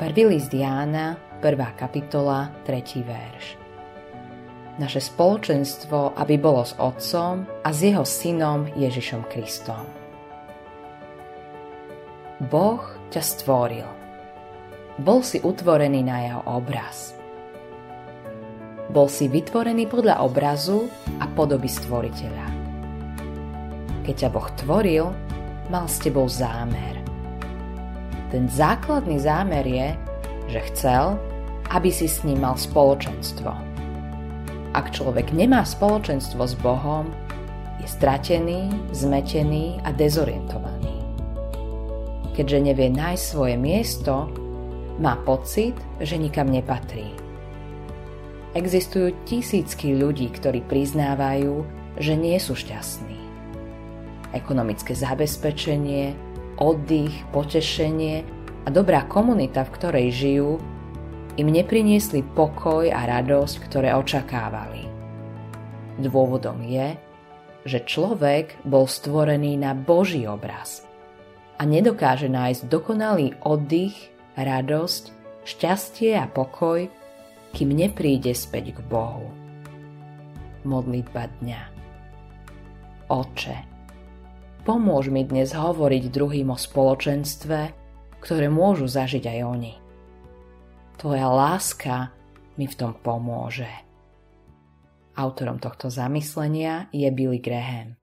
Prvý list Jána, 1. kapitola, 3. verš. Naše spoločenstvo, aby bolo s Otcom a s Jeho Synom Ježišom Kristom. Boh ťa stvoril. Bol si utvorený na Jeho obraz. Bol si vytvorený podľa obrazu a podoby stvoriteľa. Keď ťa Boh tvoril, mal s tebou zámer. Ten základný zámer je, že chcel, aby si s ním mal spoločenstvo. Ak človek nemá spoločenstvo s Bohom, je stratený, zmetený a dezorientovaný. Keďže nevie nájsť svoje miesto, má pocit, že nikam nepatrí. Existujú tisícky ľudí, ktorí priznávajú, že nie sú šťastní. Ekonomické zabezpečenie, oddych, potešenie a dobrá komunita, v ktorej žijú, im nepriniesli pokoj a radosť, ktoré očakávali. Dôvodom je, že človek bol stvorený na Boží obraz a nedokáže nájsť dokonalý oddych, radosť, šťastie a pokoj, kým nepríde späť k Bohu. Modlitba dňa Oče, pomôž mi dnes hovoriť druhým o spoločenstve, ktoré môžu zažiť aj oni. Tvoja láska mi v tom pomôže. Autorom tohto zamyslenia je Billy Graham.